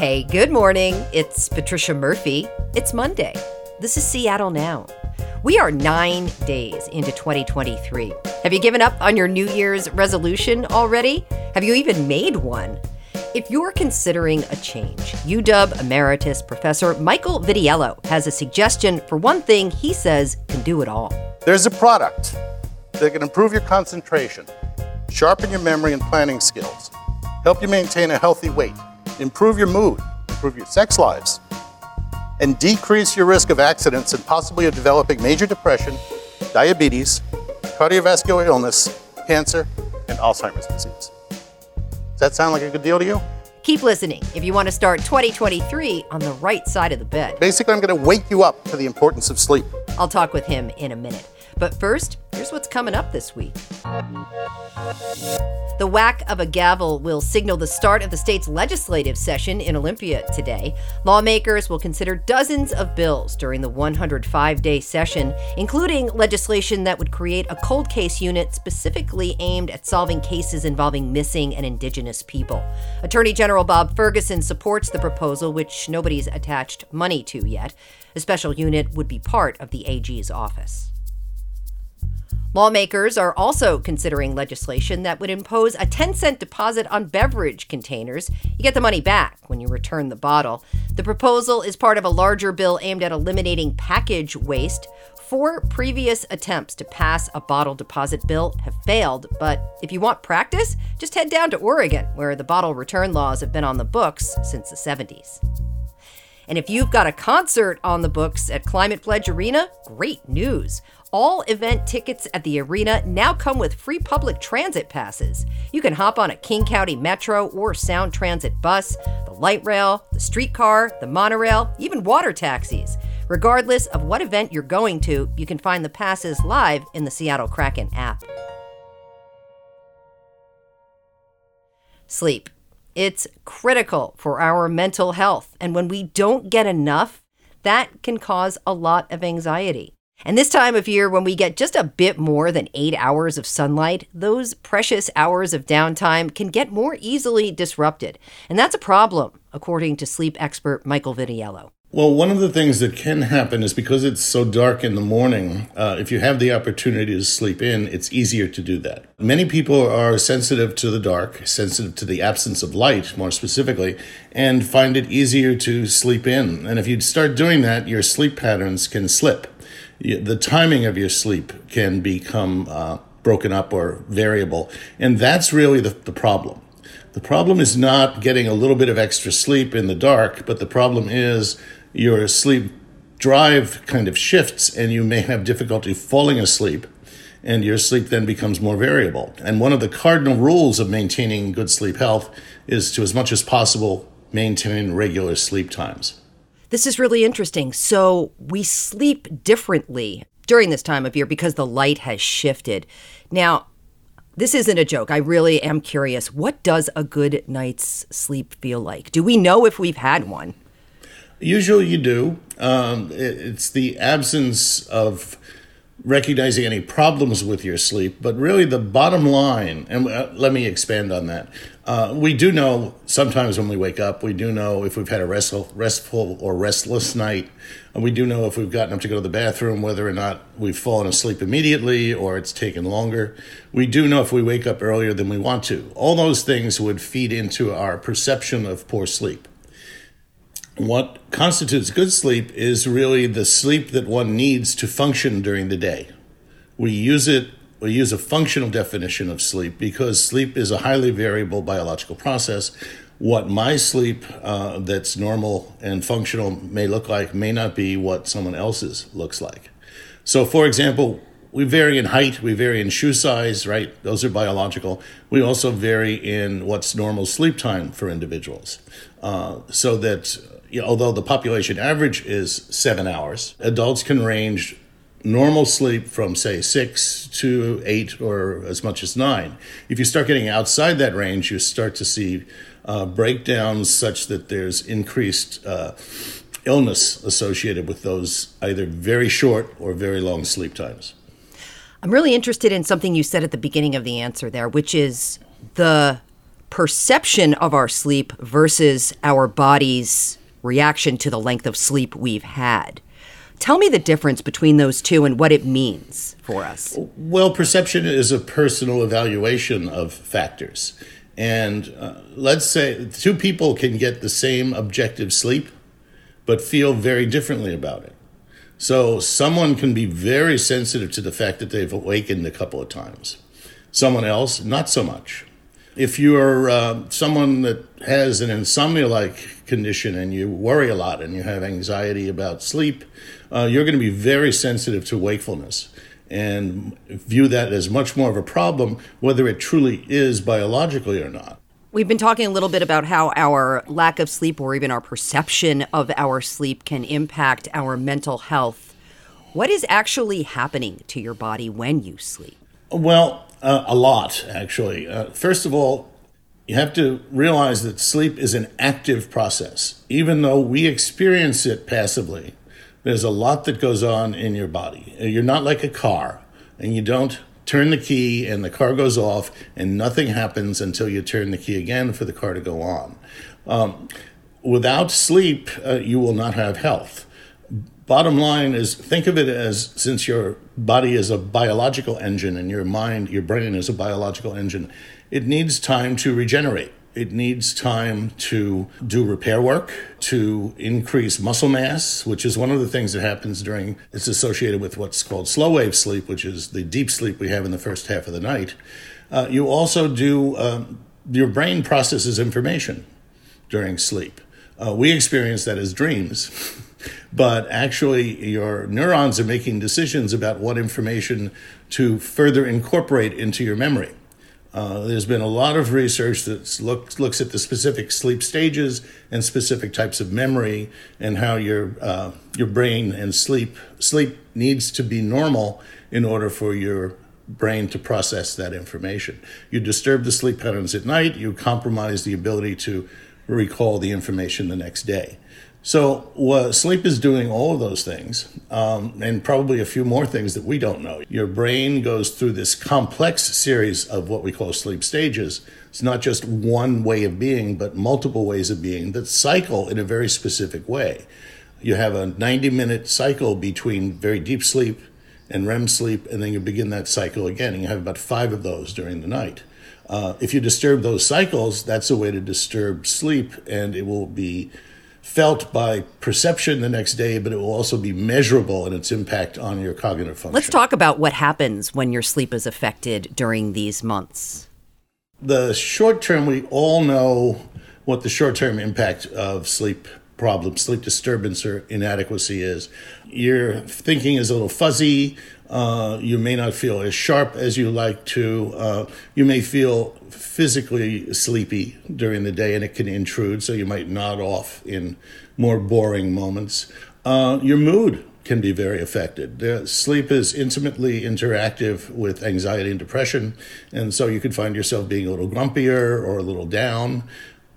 Hey, good morning. It's Patricia Murphy. It's Monday. This is Seattle Now. We are nine days into 2023. Have you given up on your New Year's resolution already? Have you even made one? If you're considering a change, UW Emeritus Professor Michael Vitiello has a suggestion for one thing he says can do it all. There's a product that can improve your concentration, sharpen your memory and planning skills, help you maintain a healthy weight improve your mood, improve your sex lives, and decrease your risk of accidents and possibly of developing major depression, diabetes, cardiovascular illness, cancer, and Alzheimer's disease. Does that sound like a good deal to you? Keep listening if you want to start 2023 on the right side of the bed. Basically, I'm going to wake you up to the importance of sleep. I'll talk with him in a minute. But first, here's what's coming up this week. The whack of a gavel will signal the start of the state's legislative session in Olympia today. Lawmakers will consider dozens of bills during the 105 day session, including legislation that would create a cold case unit specifically aimed at solving cases involving missing and indigenous people. Attorney General Bob Ferguson supports the proposal, which nobody's attached money to yet. A special unit would be part of the AG's office. Lawmakers are also considering legislation that would impose a 10 cent deposit on beverage containers. You get the money back when you return the bottle. The proposal is part of a larger bill aimed at eliminating package waste. Four previous attempts to pass a bottle deposit bill have failed, but if you want practice, just head down to Oregon, where the bottle return laws have been on the books since the 70s. And if you've got a concert on the books at Climate Pledge Arena, great news. All event tickets at the arena now come with free public transit passes. You can hop on a King County Metro or Sound Transit bus, the light rail, the streetcar, the monorail, even water taxis. Regardless of what event you're going to, you can find the passes live in the Seattle Kraken app. Sleep. It's critical for our mental health, and when we don't get enough, that can cause a lot of anxiety. And this time of year, when we get just a bit more than eight hours of sunlight, those precious hours of downtime can get more easily disrupted. And that's a problem, according to sleep expert Michael Vitiello. Well, one of the things that can happen is because it's so dark in the morning, uh, if you have the opportunity to sleep in, it's easier to do that. Many people are sensitive to the dark, sensitive to the absence of light, more specifically, and find it easier to sleep in. And if you start doing that, your sleep patterns can slip the timing of your sleep can become uh, broken up or variable. And that's really the, the problem. The problem is not getting a little bit of extra sleep in the dark, but the problem is your sleep drive kind of shifts and you may have difficulty falling asleep and your sleep then becomes more variable. And one of the cardinal rules of maintaining good sleep health is to, as much as possible, maintain regular sleep times. This is really interesting. So we sleep differently during this time of year because the light has shifted. Now, this isn't a joke. I really am curious. What does a good night's sleep feel like? Do we know if we've had one? Usually you do. Um, it's the absence of recognizing any problems with your sleep, but really the bottom line, and uh, let me expand on that. Uh, we do know sometimes when we wake up, we do know if we've had a restful, restful or restless night. And we do know if we've gotten up to go to the bathroom, whether or not we've fallen asleep immediately or it's taken longer. We do know if we wake up earlier than we want to. All those things would feed into our perception of poor sleep. What constitutes good sleep is really the sleep that one needs to function during the day. We use it we use a functional definition of sleep because sleep is a highly variable biological process. What my sleep uh, that's normal and functional may look like may not be what someone else's looks like. So, for example, we vary in height, we vary in shoe size, right? Those are biological. We also vary in what's normal sleep time for individuals. Uh, so that you know, although the population average is seven hours, adults can range normal sleep from say six to eight or as much as nine. If you start getting outside that range, you start to see uh, breakdowns such that there's increased uh, illness associated with those either very short or very long sleep times. I'm really interested in something you said at the beginning of the answer there, which is the perception of our sleep versus our body's reaction to the length of sleep we've had. Tell me the difference between those two and what it means for us. Well, perception is a personal evaluation of factors. And uh, let's say two people can get the same objective sleep, but feel very differently about it. So someone can be very sensitive to the fact that they've awakened a couple of times. Someone else, not so much. If you're uh, someone that has an insomnia like condition and you worry a lot and you have anxiety about sleep, uh, you're going to be very sensitive to wakefulness and view that as much more of a problem, whether it truly is biologically or not. We've been talking a little bit about how our lack of sleep or even our perception of our sleep can impact our mental health. What is actually happening to your body when you sleep? Well, uh, a lot, actually. Uh, first of all, you have to realize that sleep is an active process. Even though we experience it passively, there's a lot that goes on in your body. You're not like a car, and you don't turn the key and the car goes off and nothing happens until you turn the key again for the car to go on. Um, without sleep, uh, you will not have health. Bottom line is think of it as since your body is a biological engine and your mind, your brain is a biological engine, it needs time to regenerate. It needs time to do repair work, to increase muscle mass, which is one of the things that happens during, it's associated with what's called slow wave sleep, which is the deep sleep we have in the first half of the night. Uh, you also do, um, your brain processes information during sleep. Uh, we experience that as dreams, but actually, your neurons are making decisions about what information to further incorporate into your memory. Uh, there's been a lot of research that looks looks at the specific sleep stages and specific types of memory and how your uh, your brain and sleep sleep needs to be normal in order for your brain to process that information. You disturb the sleep patterns at night, you compromise the ability to recall the information the next day. So, sleep is doing all of those things, um, and probably a few more things that we don't know. Your brain goes through this complex series of what we call sleep stages. It's not just one way of being, but multiple ways of being that cycle in a very specific way. You have a 90 minute cycle between very deep sleep and REM sleep, and then you begin that cycle again, and you have about five of those during the night. Uh, if you disturb those cycles, that's a way to disturb sleep, and it will be felt by perception the next day, but it will also be measurable in its impact on your cognitive function. Let's talk about what happens when your sleep is affected during these months. The short term, we all know what the short term impact of sleep problems, sleep disturbance, or inadequacy is. Your thinking is a little fuzzy. Uh, you may not feel as sharp as you like to. Uh, you may feel physically sleepy during the day and it can intrude, so you might nod off in more boring moments. Uh, your mood can be very affected. Sleep is intimately interactive with anxiety and depression, and so you could find yourself being a little grumpier or a little down.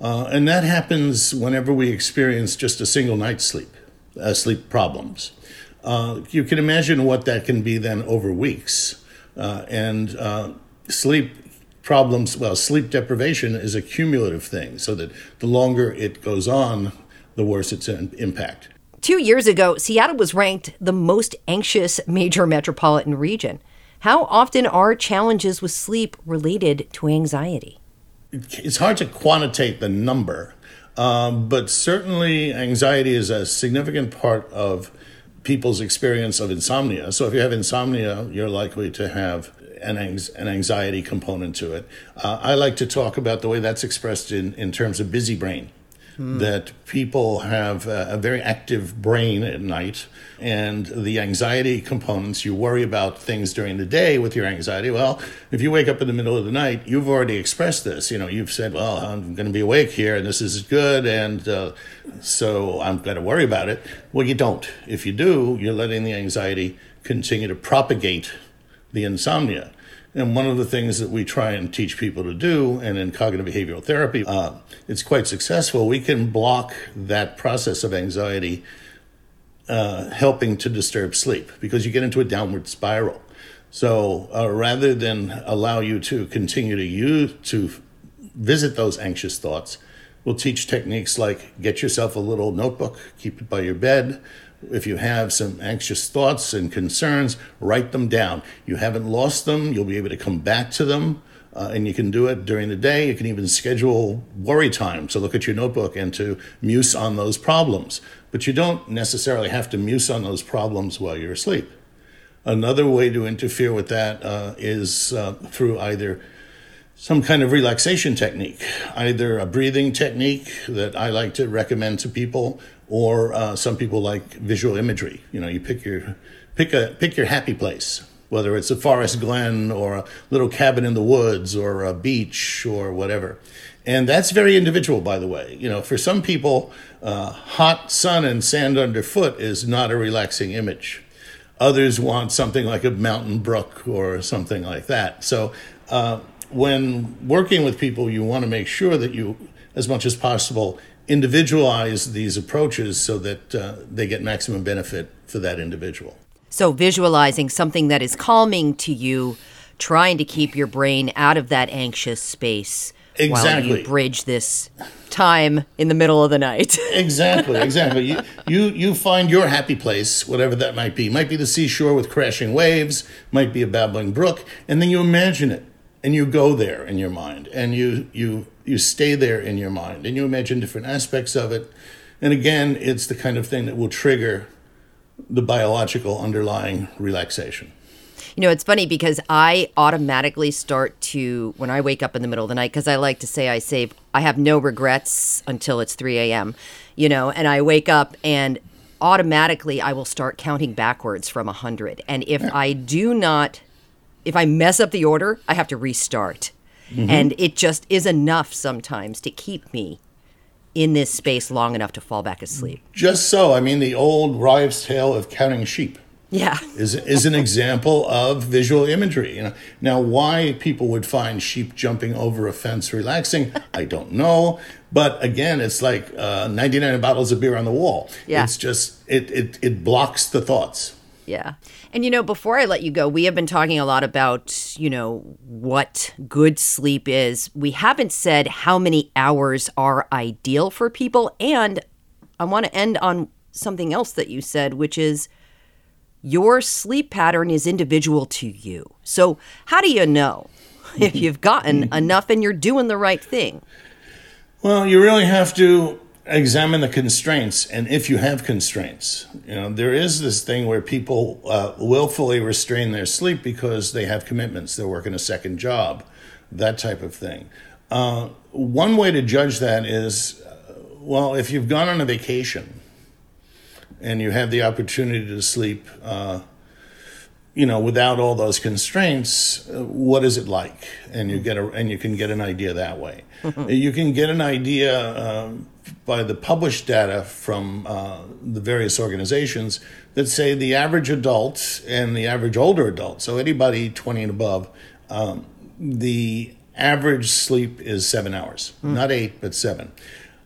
Uh, and that happens whenever we experience just a single night's sleep, uh, sleep problems. Uh, you can imagine what that can be then over weeks. Uh, and uh, sleep problems, well, sleep deprivation is a cumulative thing, so that the longer it goes on, the worse its impact. Two years ago, Seattle was ranked the most anxious major metropolitan region. How often are challenges with sleep related to anxiety? It's hard to quantitate the number, um, but certainly anxiety is a significant part of people's experience of insomnia. So if you have insomnia, you're likely to have an, an anxiety component to it. Uh, I like to talk about the way that's expressed in, in terms of busy brain. Hmm. That people have a, a, very active brain at night, and the anxiety components, you worry about things during the day with your anxiety. Well, if you wake up in the middle of the night, you've already expressed this. You know, you've said, Well, I'm going to be awake here, and this is good, and uh, so I'm going to worry about it. Well, you don't. If you do, you're letting the anxiety continue to propagate the insomnia. And one of the things that we try and teach people to do, and in cognitive behavioral therapy, uh, it's quite successful. We can block that process of anxiety, uh, helping to disturb sleep because you get into a downward spiral. So uh, rather than allow you to continue to use to visit those anxious thoughts. We'll teach techniques like get yourself a little notebook, keep it by your bed. If you have some anxious thoughts and concerns, write them down. You haven't lost them, you'll be able to come back to them. Uh, and you can do it during the day. You can even schedule worry time to look at your notebook and to muse on those problems. But you don't necessarily have to muse on those problems while you're asleep. Another way to interfere with that uh, is uh, through either some kind of relaxation technique, either a breathing technique that I like to recommend to people, or uh, some people like visual imagery. You know, you pick your pick a pick your happy place, whether it's a forest glen or a little cabin in the woods or a beach or whatever. And that's very individual, by the way. You know, for some people, uh, hot sun and sand underfoot is not a relaxing image. Others want something like a mountain brook or something like that. So, uh, when working with people, you want to make sure that you, as much as possible, individualize these approaches so that uh, they get maximum benefit for that individual. So, visualizing something that is calming to you, trying to keep your brain out of that anxious space exactly. while you bridge this time in the middle of the night. exactly, exactly. You, you you find your happy place, whatever that might be. Might be the seashore with crashing waves, might be a babbling brook, and then you imagine it and you go there in your mind and you you you stay there in your mind and you imagine different aspects of it. And again, it's the kind of thing that will trigger the biological underlying relaxation. You know, it's funny because I automatically start to, when I wake up in the middle of the night, because I like to say I save, I have no regrets until it's 3 a.m., you know, and I wake up and automatically I will start counting backwards from 100. And if I do not, if I mess up the order, I have to restart. Mm-hmm. And it just is enough sometimes to keep me in this space long enough to fall back asleep. Just so. I mean, the old wives' tale of counting sheep. Yeah. is is an example of visual imagery. You know, now why people would find sheep jumping over a fence relaxing, I don't know. But again, it's like uh, 99 bottles of beer on the wall. Yeah. It's just it it it blocks the thoughts. Yeah. And you know, before I let you go, we have been talking a lot about, you know, what good sleep is. We haven't said how many hours are ideal for people. And I want to end on something else that you said, which is your sleep pattern is individual to you. So, how do you know if you've gotten enough and you're doing the right thing? Well, you really have to examine the constraints and if you have constraints. You know, there is this thing where people uh, willfully restrain their sleep because they have commitments, they're working a second job, that type of thing. Uh, one way to judge that is uh, well, if you've gone on a vacation, and you have the opportunity to sleep, uh, you know, without all those constraints, uh, what is it like? And you get a, and you can get an idea that way. you can get an idea um, by the published data from uh, the various organizations that say the average adult and the average older adult, so anybody 20 and above, um, the average sleep is seven hours, mm. not eight, but seven.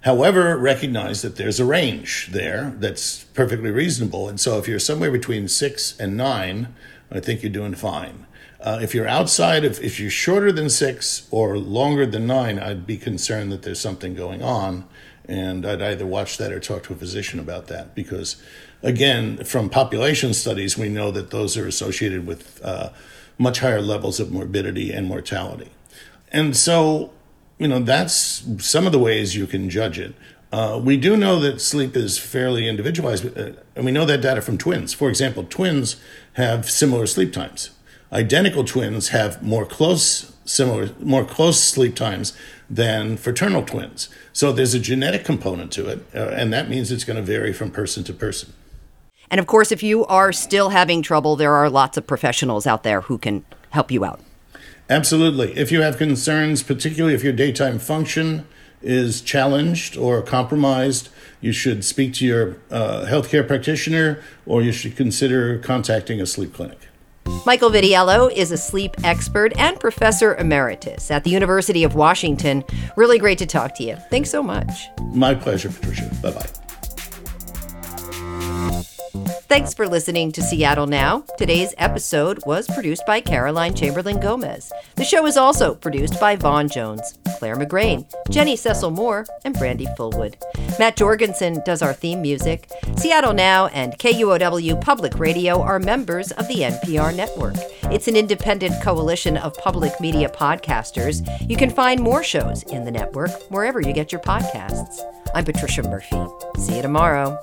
However, recognize that there's a range there that's perfectly reasonable. And so if you're somewhere between six and nine, I think you're doing fine. Uh, if you're outside of, if you're shorter than six or longer than nine, I'd be concerned that there's something going on. And I'd either watch that or talk to a physician about that because, again, from population studies, we know that those are associated with uh, much higher levels of morbidity and mortality. And so you know, that's some of the ways you can judge it. Uh, we do know that sleep is fairly individualized, uh, and we know that data from twins. For example, twins have similar sleep times. Identical twins have more close similar more close sleep times than fraternal twins. So there's a genetic component to it, uh, and that means it's going to vary from person to person. And of course, if you are still having trouble, there are lots of professionals out there who can help you out. Absolutely. If you have concerns, particularly if your daytime function is challenged or compromised, you should speak to your uh, healthcare practitioner or you should consider contacting a sleep clinic. Michael Vitiello is a sleep expert and professor emeritus at the University of Washington. Really great to talk to you. Thanks so much. My pleasure, Patricia. Bye bye. Thanks for listening to Seattle Now. Today's episode was produced by Caroline Chamberlain Gomez. The show is also produced by Vaughn Jones, Clare McGrane, Jenny Cecil Moore, and Brandy Fullwood. Matt Jorgensen does our theme music. Seattle Now and KUOW Public Radio are members of the NPR network. It's an independent coalition of public media podcasters. You can find more shows in the network wherever you get your podcasts. I'm Patricia Murphy. See you tomorrow.